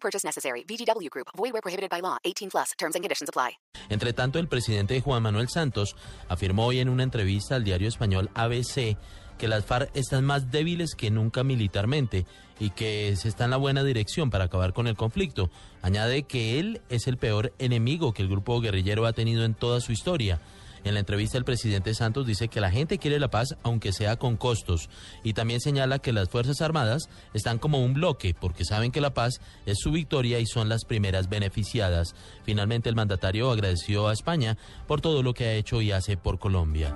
Purchase necessary. VGW Group. Void where prohibited by law. 18 plus. Terms and conditions apply. Entre tanto, el presidente Juan Manuel Santos afirmó hoy en una entrevista al diario español ABC que las FARC están más débiles que nunca militarmente y que se está en la buena dirección para acabar con el conflicto. Añade que él es el peor enemigo que el grupo guerrillero ha tenido en toda su historia. En la entrevista el presidente Santos dice que la gente quiere la paz aunque sea con costos y también señala que las Fuerzas Armadas están como un bloque porque saben que la paz es su victoria y son las primeras beneficiadas. Finalmente el mandatario agradeció a España por todo lo que ha hecho y hace por Colombia.